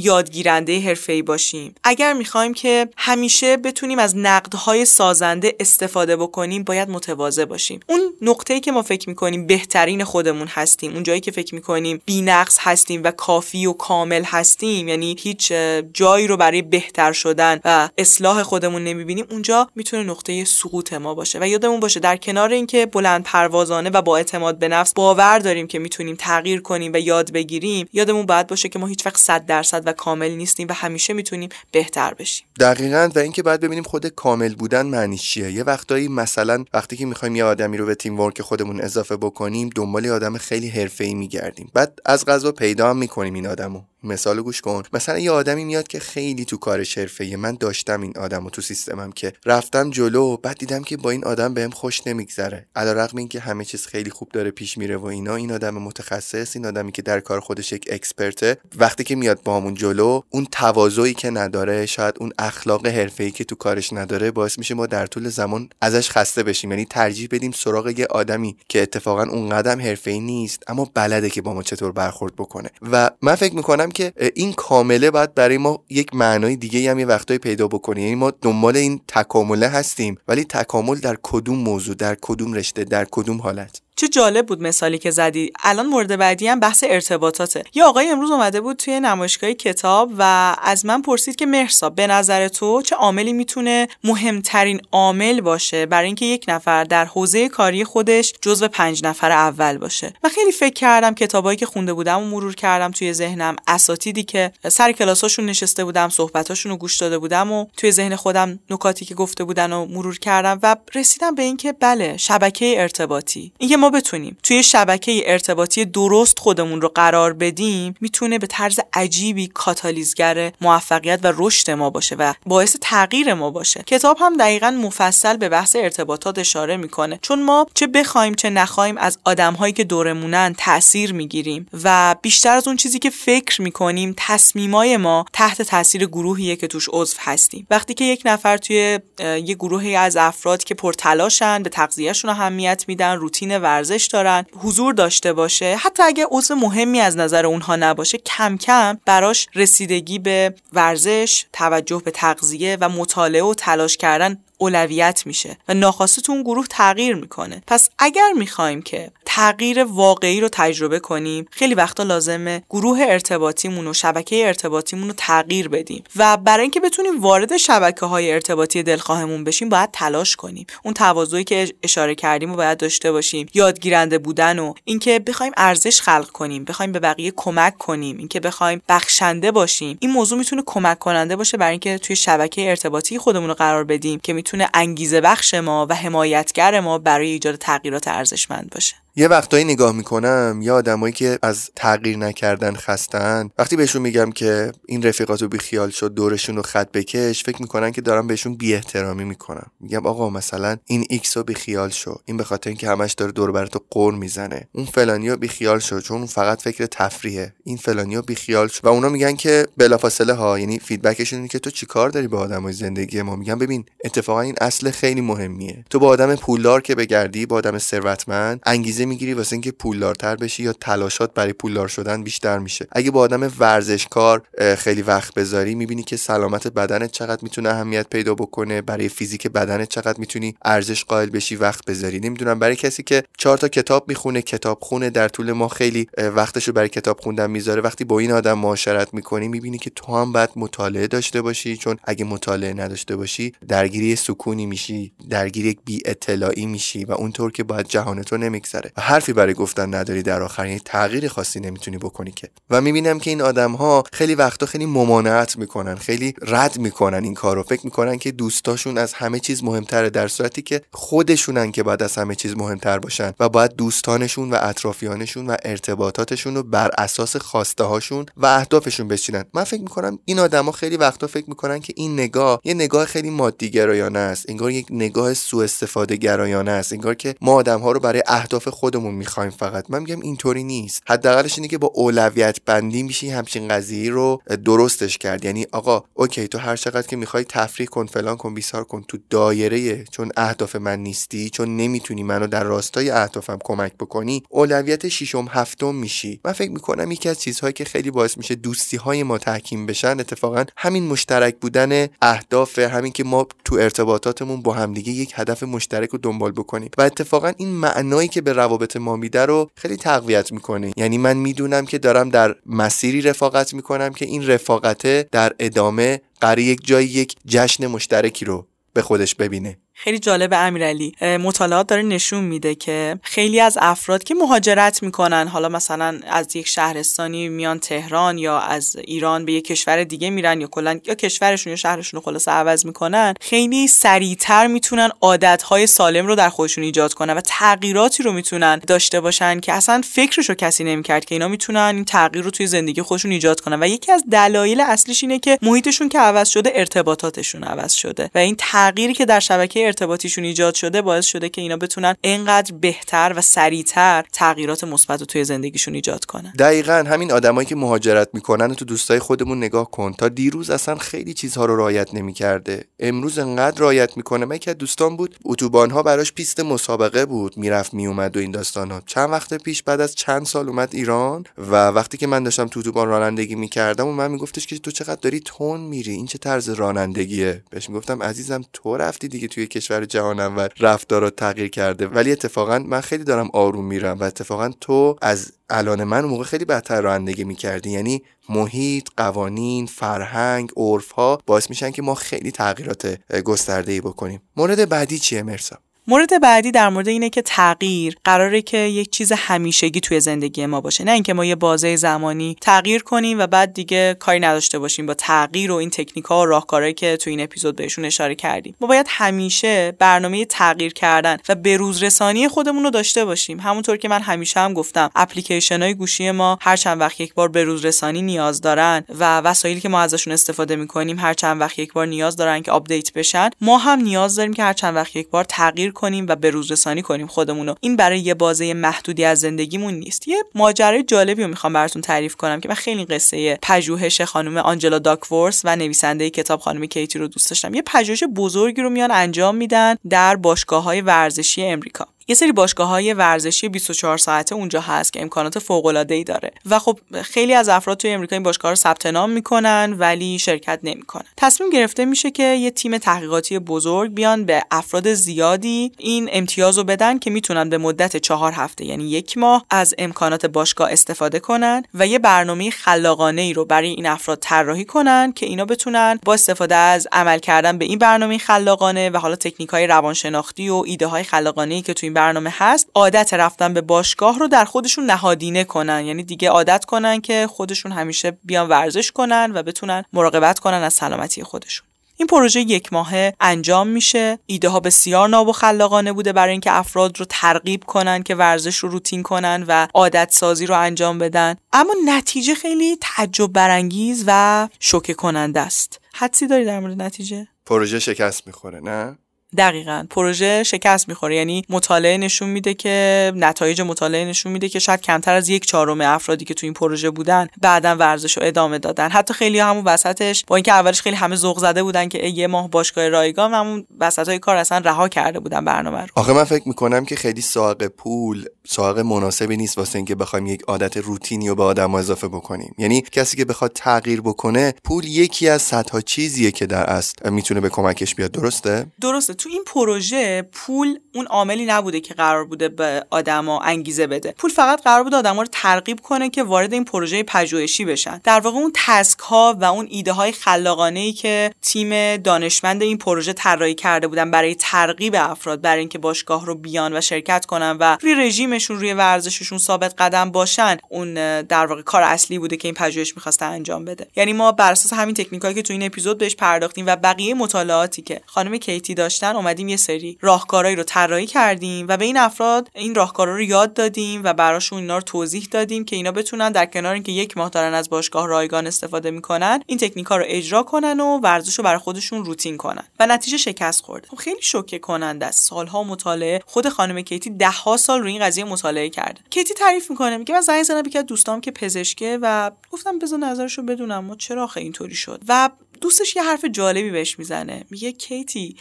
یادگیرنده حرفه‌ای باشیم. اگر می‌خوایم که همیشه بتونیم از نقدهای سازنده استفاده بکنیم باید متواضع باشیم. اون نقطه‌ای که ما فکر می‌کنیم بهترین خودمون هستیم اون جایی که فکر می‌کنیم بی‌نقص هستیم و کافی و کامل هستیم یعنی هیچ جایی رو برای بهتر شدن و اصلاح خودمون نمی‌بینیم اونجا می‌تونه نقطه سقوط ما باشه. و یادمون باشه در کنار اینکه بلند پروازانه و با اعتماد به نفس باور داریم که می‌تونیم تغییر کنیم و یاد بگیریم یادمون باید باشه که ما هیچ وقت 100 درصد و کامل نیستیم و همیشه می‌تونیم بهتر بشیم. دقیقا و اینکه باید ببینیم خود کامل بودن معنی چیه؟ یه وقتایی مثلا وقتی که می‌خوایم یه آدمی رو به تیم ورک خودمون اضافه بکنیم دنبال یه آدم خیلی حرفه‌ای میگردیم. بعد از غذا پیدا هم می‌کنیم این آدمو. مثال گوش کن. مثلا یه آدمی میاد که خیلی تو کارش حرفه‌ای من داشتم این آدمو تو سیستمم که رفتم جلو بعد دیدم که با این آدم بهم خوش نمیگذره. علیرغم اینکه همه چیز خیلی خوب داره پیش میره و اینا این آدم متخصص این آدمی که در کار خودش یک اکسپرته وقتی که میاد با همون جلو اون تواضعی که نداره شاید اون اخلاق حرفه‌ای که تو کارش نداره باعث میشه ما در طول زمان ازش خسته بشیم. یعنی ترجیح بدیم سراغ یه آدمی که اتفاقا اون قدم حرفه‌ای نیست اما بلده که با ما چطور برخورد بکنه. و من فکر می‌کنم که این کامله باید برای ما یک معنای دیگه هم یه وقتایی پیدا بکنه. یعنی ما دنبال این تکامله هستیم ولی تکامل در کدوم موضوع در کدوم رشته در کدوم حالت. چه جالب بود مثالی که زدی. الان مورد بعدی هم بحث ارتباطاته. یه آقای امروز اومده بود توی نمایشگاه کتاب و از من پرسید که مرسا به نظر تو چه عاملی می‌تونه مهمترین عامل باشه برای اینکه یک نفر در حوزه کاری خودش جزو پنج نفر اول باشه؟ و خیلی فکر کردم کتابایی که خونده بودم و مرور کردم توی ذهنم اساتیدی که سر کلاساشون نشسته بودم صحبتاشون رو گوش داده بودم و توی ذهن خودم نکاتی که گفته بودن و مرور کردم و رسیدم به اینکه بله شبکه ارتباطی. اینکه ما بتونیم توی شبکه ارتباطی درست خودمون رو قرار بدیم می‌تونه به طرز عجیبی کاتالیزگر موفقیت و رشد ما باشه و باعث تغییر ما باشه. کتاب هم دقیقا مفصل به بحث ارتباطات اشاره می‌کنه چون ما چه بخوایم چه نخوایم از آدمهایی که دورمونن تاثیر می‌گیریم و بیشتر از اون چیزی که فکر می‌کنیم تصمیمای ما تحت تاثیر گروهیه که توش عضو هستیم. وقتی که یک نفر توی یه گروهی از افراد که پرتلاشن به تغذیهشون اهمیت میدن روتین ورزش دارن حضور داشته باشه. حتی اگه عضو مهمی از نظر اونها نباشه کم کم براش رسیدگی به ورزش توجه به تغذیه و مطالعه و تلاش کردن اولویت میشه و ناخواسته تو اون گروه تغییر می‌کنه. پس اگر می‌خوایم که تغییر واقعی رو تجربه کنیم خیلی وقتا لازمه گروه ارتباطیمون و شبکه ارتباطیمون رو تغییر بدیم و برای اینکه بتونیم وارد شبکه های ارتباطی دلخواهمون بشیم باید تلاش کنیم. اون تواضعی که اشاره کردیم و باید داشته باشیم. یادگیرنده بودن و اینکه بخوایم ارزش خلق کنیم بخوایم به بقیه کمک کنیم اینکه بخوایم بخشنده باشیم. این موضوع می‌تونه کمک کننده باشه برای اینکه توی شبکه ارتباطی خودمون رو قرار بدیم که می‌تونه انگیزه بخش ما و حمایتگر ما برای ایجاد تغییرات ارزشمند باشه. یه وقتایی نگاه می‌کنم یا آدمایی که از تغییر نکردن خستن وقتی بهشون میگم که این رفیقاتو بیخیال شد دورشون رو خط بکش فکر می‌کنن که دارم بهشون بی احترامی می‌کنم. میگم آقا مثلا این X رو بیخیال شو. این به خاطر اینکه همش داره دور و برت غر می‌زنه. اون فلانی رو بیخیال شو چون فقط فکر تفریحه. این فلانی رو بیخیال شو. و اونا میگن که بلافاصله ها یعنی feedback شون که تو چیکار داری با آدمای زندگی ما؟ میگم ببین اتفاقا این اصل خیلی مهمیه. تو با آدم پولدار که بگردی با آدم ثروتمند انگیزه می‌گیری واسه اینکه پولدارتر بشی یا تلاشات برای پولدار شدن بیشتر میشه. اگه با آدم ورزشکار خیلی وقت بذاری می‌بینی که سلامت بدنت چقدر می‌تونه اهمیت پیدا بکنه برای فیزیک بدنت چقدر می‌تونی ارزش قائل بشی وقت بذاری. نمی‌دونم برای کسی که چهار تا کتاب می‌خونه کتاب خونه در طول ما خیلی وقتشو برای کتاب خوندن می‌ذاره. وقتی با این آدم معاشرت می‌کنی می‌بینی که تو هم باید مطالعه داشته باشی. چون اگه مطالعه نداشته باشی درگیری سکونی میشی درگیری یک بی اطلاعی میشی و اونطور که باید جهان تو نمیگذره. و حرفی برای گفتن نداری در آخر یعنی تغییر خاصی نمی‌تونی بکنی که. و می‌بینم که این آدم ها خیلی وقتا خیلی ممانعت می‌کنن خیلی رد می‌کنن این کارو. فکر می‌کنن که دوستاشون از همه چیز مهمتره در صورتی که خودشونن که باید از همه چیز مهمتر باشن و باید دوستانشون و اطرافیانشون و ارتباطاتشون رو بر اساس خواسته هاشون و اهدافشون بچینن. من فکر می‌کنم این آدما خیلی وقتا فکر می‌کنن که این نگاه یه نگاه خیلی مادی گرایانه است. انگار یک نگاه سوء استفاده گرایانه است. انگار که ما آدم ها رو برای اهداف خودمون می‌خوایم فقط. من میگم اینطوری نیست. حداقلش اینه که با اولویت بندی میشی همچین قضیه رو درستش کرد. یعنی آقا اوکی تو هر چقدر که می‌خوای تفریح کن فلان کن بیسار کن تو دایره چون اهداف من نیستی چون نمی‌تونی منو در راستای اهدافم کمک بکنی اولویت ششم هفتم میشی. من فکر می‌کنم یکی از چیزهایی که خیلی باعث میشه دوستی های ما تحکیم بشن اتفاقا همین مشترک بودن اهداف همین که ما تو ارتباطاتمون با همدیگه یک هدف مشترک رو دنبال بکنیم. و اتفاقا این معنایی که به روابط ما میده رو خیلی تقویت می‌کنه. یعنی من می‌دونم که دارم در مسیری رفاقت می‌کنم که این رفاقته در ادامه قرار یک جای یک جشن مشترکی رو به خودش ببینه. خیلی جالب امیرعلی. مطالعات داره نشون میده که خیلی از افراد که مهاجرت می‌کنن حالا مثلا از یک شهرستانی میان تهران یا از ایران به یک کشور دیگه میرن یا کلا یا کشورشون یا شهرشون رو خلاص عوض می‌کنن خیلی سریعتر می‌تونن عادتهای سالم رو در خودشون ایجاد کنن و تغییراتی رو می‌تونن داشته باشن که اصلا فکرشو کسی نمی‌کرد که اینا می‌تونن این تغییر رو توی زندگی خودشون ایجاد کنن. و یکی از دلایل اصلیش اینه که محیطشون که عوض شده ارتباطاتشون عوض شده. و این تغییری که در شبکه ارتباطیشون ایجاد شده باعث شده که اینا بتونن اینقدر بهتر و سریعتر تغییرات مثبت توی زندگیشون ایجاد کنن. دقیقا همین آدمایی که مهاجرت می‌کنن تو دوستای خودمون نگاه کن تا دیروز اصلا خیلی چیزها رو رعایت نمی‌کرده. امروز انقدر رعایت می‌کنه. من که دوستان بود اتوبان ها براش پیست مسابقه بود. می‌رفت میومد و این داستان ها چند وقت پیش بعد از چند سال اومد ایران و وقتی که من داشتم تو اتوبان رانندگی می‌کردم و من میگفتش که تو چقدر داری تون میری؟ این چه طرز رانندگیه؟ بهش می‌گفتم عزیزم تو رفتی دیگه توی کشور جهان اول رفتار تغییر کرده. ولی اتفاقا من خیلی دارم آروم میرم و اتفاقا تو از الان من موقع خیلی بهتر رانندگی می‌کردی. یعنی محیط قوانین فرهنگ عرف ها باعث میشن که ما خیلی تغییرات گسترده ای بکنیم. مورد بعدی چیه مرسا؟ مورد بعدی در مورد اینه که تغییر قراره که یک چیز همیشگی توی زندگی ما باشه. نه اینکه ما یه بازه زمانی تغییر کنیم و بعد دیگه کاری نداشته باشیم. با تغییر و این تکنیک ها و راهکارهایی که توی این اپیزود بهشون اشاره کردیم. ما باید همیشه برنامه تغییر کردن و بروز رسانی خودمون رو داشته باشیم. همونطور که من همیشه هم گفتم اپلیکیشن های گوشی ما هر چند وقت یک بار بروز رسانی نیاز دارن و وسایلی که ما ازشون استفاده می‌کنیم هر چند وقت یک بار نیاز دارن که update بشن ما هم نیاز داریم که هر چند وقت یک بار تغییر کنیم و به روز رسانی کنیم خودمونو. این برای یه بازه محدودی از زندگیمون نیست. یه ماجرای جالبی رو می‌خوام براتون تعریف کنم که من خیلی قصه پژوهش خانم آنجلا داکورس و نویسنده کتاب خانم کیتی رو دوست داشتم. یه پژوهش بزرگی رو میان انجام میدن در باشگاه های ورزشی امریکا. یه سری باشگاه های ورزشی 24 ساعته اونجا هست که امکانات فوق العاده ای داره. و خب خیلی از افراد توی امریکا این باشگاه رو ثبت نام می‌کنن ولی شرکت نمی‌کنن. تصمیم گرفته میشه که یه تیم تحقیقاتی بزرگ بیان به افراد زیادی این امتیاز رو بدن که می‌تونن به مدت چهار هفته یعنی یک ماه از امکانات باشگاه استفاده کنن و یه برنامه خلاقانه ای رو برای این افراد طراحی کنن که اینا بتونن با استفاده از عمل کردن به این برنامه خلاقانه و حالا تکنیک های روانشناختی و ایده های خلاقانه ای که توی برنامه هست عادت رفتن به باشگاه رو در خودشون نهادینه کنن. یعنی دیگه عادت کنن که خودشون همیشه بیان ورزش کنن و بتونن مراقبت کنن از سلامتی خودشون. این پروژه یک ماهه انجام میشه. ایده ها بسیار ناب و خلاقانه بوده برای اینکه افراد رو ترغیب کنن که ورزش رو روتین کنن و عادت سازی رو انجام بدن. اما نتیجه خیلی تعجب برانگیز و شوکه کننده است. حدسی داری در مورد نتیجه؟ پروژه شکست می‌خوره نه؟ دقیقا. پروژه شکست می‌خوره. یعنی مطالعه نشون میده که نتایج مطالعه نشون میده که شاید کمتر از یک چهارم افرادی که تو این پروژه بودن بعدا ورزش رو ادامه دادن. حتی خیلی همون وسطش با اینکه اولش خیلی همه ذوق زده بودن که یه ماه باشگاه رایگان همون وسط های کار اصلا رها کرده بودن برنامه رو. آخه من فکر می‌کنم که خیلی ساق پول ساق مناسبی نیست واسه اینکه بخوایم یک عادت روتینی رو به آدم اضافه بکنیم. یعنی کسی که بخواد تغییر بکنه پول یکی از صدها چیزیه که در اصل می‌تونه به کمکش بیاد. درسته؟ درسته. تو این پروژه پول اون عاملی نبوده که قرار بوده به آدما انگیزه بده. پول فقط قرار بود آدما رو ترغیب کنه که وارد این پروژه پژوهشی بشن. در واقع اون تسک ها و اون ایده های خلاقانه ای که تیم دانشمند این پروژه طراحی کرده بودن برای ترغیب افراد برای اینکه باشگاه رو بیان و شرکت کنن و روی رژیمشون روی ورزششون ثابت قدم باشن اون در واقع کار اصلی بوده که این پژوهش می‌خواسته انجام بده. یعنی ما بر اساس همین تکنیکایی که تو این اپیزود بهش پرداختیم و بقیه مطالعاتی که خانم کیتی داشتن اومدیم یه سری راهکارهایی رو طراحی کردیم و به این افراد این راهکارا رو یاد دادیم و براشون اینا رو توضیح دادیم که اینا بتونن در کنار اینکه یک ماه دارن از باشگاه رایگان استفاده می‌کنن این تکنیک ها رو اجرا کنن و ورزش رو برای خودشون روتین کنن و نتیجه شکست خورده. خب خیلی شوکه کننده است. سالها مطالعه خود خانم کیتی ده ها سال روی این قضیه مطالعه کرده. کیتی تعریف می‌کنه میگه من زنگ زدم به دوستام که پزشکه و گفتم بذار نظرشو بدونم ما چرا اینطوری شد؟ و دوستش یه حرف جالبی بهش می‌زنه. میگه کیتی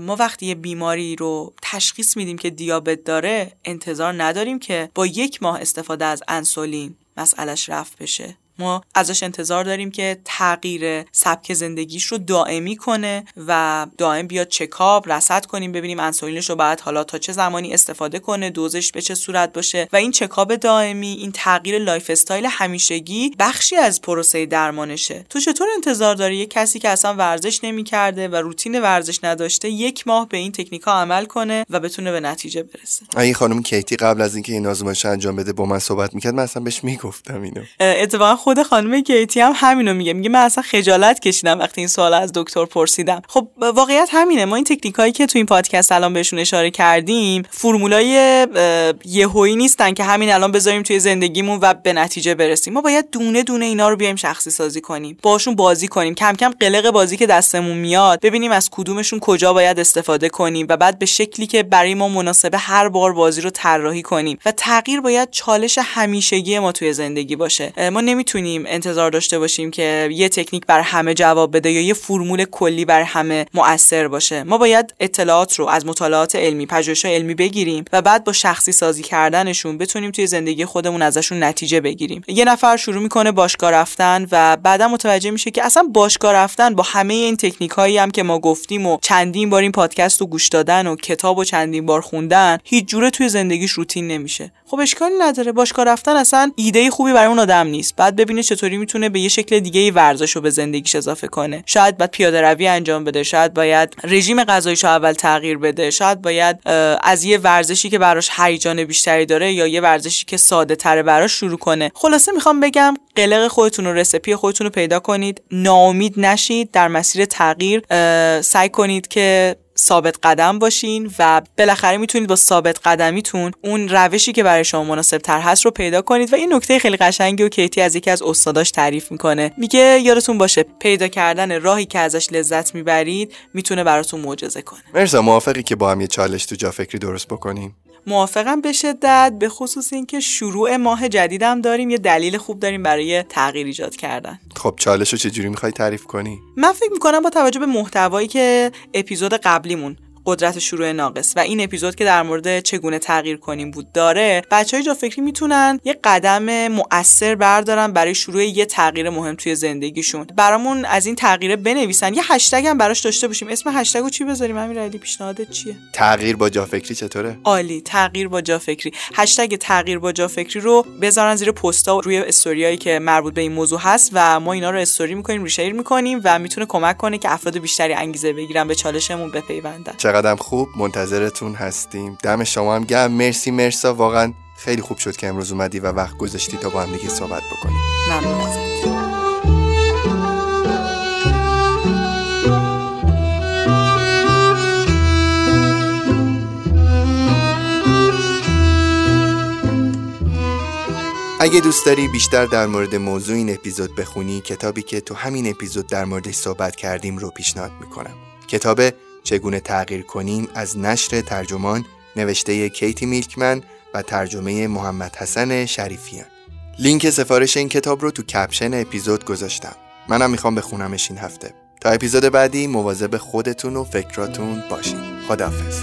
ما وقتی یه بیماری رو تشخیص میدیم که دیابت داره انتظار نداریم که با یک ماه استفاده از انسولین مسئلش رفت بشه. ما ازش انتظار داریم که تغییر سبک زندگیش رو دائمی کنه و دائم بیاد چکاب رصد کنیم ببینیم انسولینش رو بعد حالا تا چه زمانی استفاده کنه دوزش به چه صورت باشه و این چکاپ دائمی این تغییر lifestyle همیشگی بخشی از پروسه درمانشه. تو چطور انتظار داری یه کسی که اصلا ورزش نمی‌کرده و روتین ورزش نداشته یک ماه به این تکنیکا عمل کنه و بتونه به نتیجه برسه؟ این خانم کیتی قبل از اینکه این آزمایش انجام بده با من صحبت می‌کرد من اصلا بهش می‌گفتم اینو. اتفاقا خود خانم کیتی هم همینو میگه. میگه من اصلا خجالت کشیدم وقتی این سوال از دکتر پرسیدم. خب واقعیت همینه. ما این تکنیک هایی که تو این پادکست الان بهشون اشاره کردیم فرمولای یهویی نیستن که همین الان بذاریم توی زندگیمون و به نتیجه برسیم. ما باید دونه دونه اینا رو بیایم شخصی سازی کنیم. باشون بازی کنیم. کم کم قلق بازی که دستمون میاد ببینیم از کدومشون کجا باید استفاده کنیم و بعد به شکلی که برای ما مناسبه هر بار بازی رو طراحی کنیم. و تغییر باید چالش همیشگی ما توی زندگی باشه. ما نمی‌تونیم انتظار داشته باشیم که یه تکنیک بر همه جواب بده یا یه فرمول کلی بر همه مؤثر باشه. ما باید اطلاعات رو از مطالعات علمی پژوهش علمی بگیریم و بعد با شخصی سازی کردنشون بتونیم توی زندگی خودمون ازشون نتیجه بگیریم. یه نفر شروع می‌کنه باشگاه رفتن و بعدا متوجه میشه که اصلا باشگاه رفتن با همه این تکنیک هایی هم که ما گفتیم و چندین بار این پادکست رو گوش دادن و کتاب و چندین بار خوندن هیچ جوره توی زندگیش روتین نمیشه. خب اشکالی نداره. باشگاه رفتن اصلا ایده خوبی برای اون آدم نیست. بعد ببینه چطوری می‌تونه به یه شکل دیگه ورزش رو به زندگیش اضافه کنه. شاید باید پیاده روی انجام بده شاید باید رژیم غذاییش رو اول تغییر بده شاید باید از یه ورزشی که براش هیجان بیشتری داره یا یه ورزشی که ساده تره براش شروع کنه. خلاصه می‌خوام بگم قلق خودتون و رسپی خودتون رو پیدا کنید ناامید نشید در مسیر تغییر سعی کنید که ثابت قدم باشین و بالاخره می‌تونید با ثابت قدمیتون اون روشی که برای شما مناسب تر هست رو پیدا کنید و این نکته خیلی قشنگی و کیتی از یکی از استاداش تعریف می‌کنه. میگه یادتون باشه پیدا کردن راهی که ازش لذت می‌برید می‌تونه براتون معجزه کنه. مرزا موافقی که با هم یه چالش تو جا فکری درست بکنیم؟ موافقم به شدت به خصوص اینکه شروع ماه جدیدم داریم یه دلیل خوب داریم برای تغییر ایجاد کردن. خب چالش رو چجوری می‌خوای تعریف کنی؟ من فکر می‌کنم با توجه به محتوایی که اپیزود قبلیمون قدرت شروع ناقص. و این اپیزود که در مورد چگونه تغییر کنیم بود داره بچه های جا فکری می‌تونن یه قدم مؤثر بردارن برای شروع یه تغییر مهم توی زندگیشون. برامون از این تغییر بنویسن. یه هشتگ هم براش داشته باشیم. اسم هشتگو چی بذاریم؟ همین علی پیشنهادت چیه؟ تغییر با جا فکری چطوره؟ عالی. تغییر با جا فکری. هشتگ تغییر با جا فکری رو بذارن زیر پستا روی استوریایی که مربوط به این موضوع هست و ما اینا رو استوری می‌کنیم ریشیر می‌کنیم و می‌تونه کمک کنه که افراد بیشتری انگیزه بگیرن به چالشمون بپیوندن. چقدر خوب منتظرتون هستیم. دم شما هم گرم. مرسی مرسا. واقعا خیلی خوب شد که امروز اومدی و وقت گذاشتی تا با هم دیگه صحبت بکنیم. ممنون اگه دوست داری بیشتر در مورد موضوع این اپیزود بخونی کتابی که تو همین اپیزود در موردش صحبت کردیم رو پیشنهاد می‌کنم. کتاب چگونه تغییر کنیم از نشر ترجمان نوشته کیتی میلکمن و ترجمه محمد حسن شریفیان. لینک سفارش این کتاب رو تو کپشن اپیزود گذاشتم. منم می‌خوام بخونمش این هفته. تا اپیزود بعدی مواظب خودتون و فکراتون باشین. خداحافظ.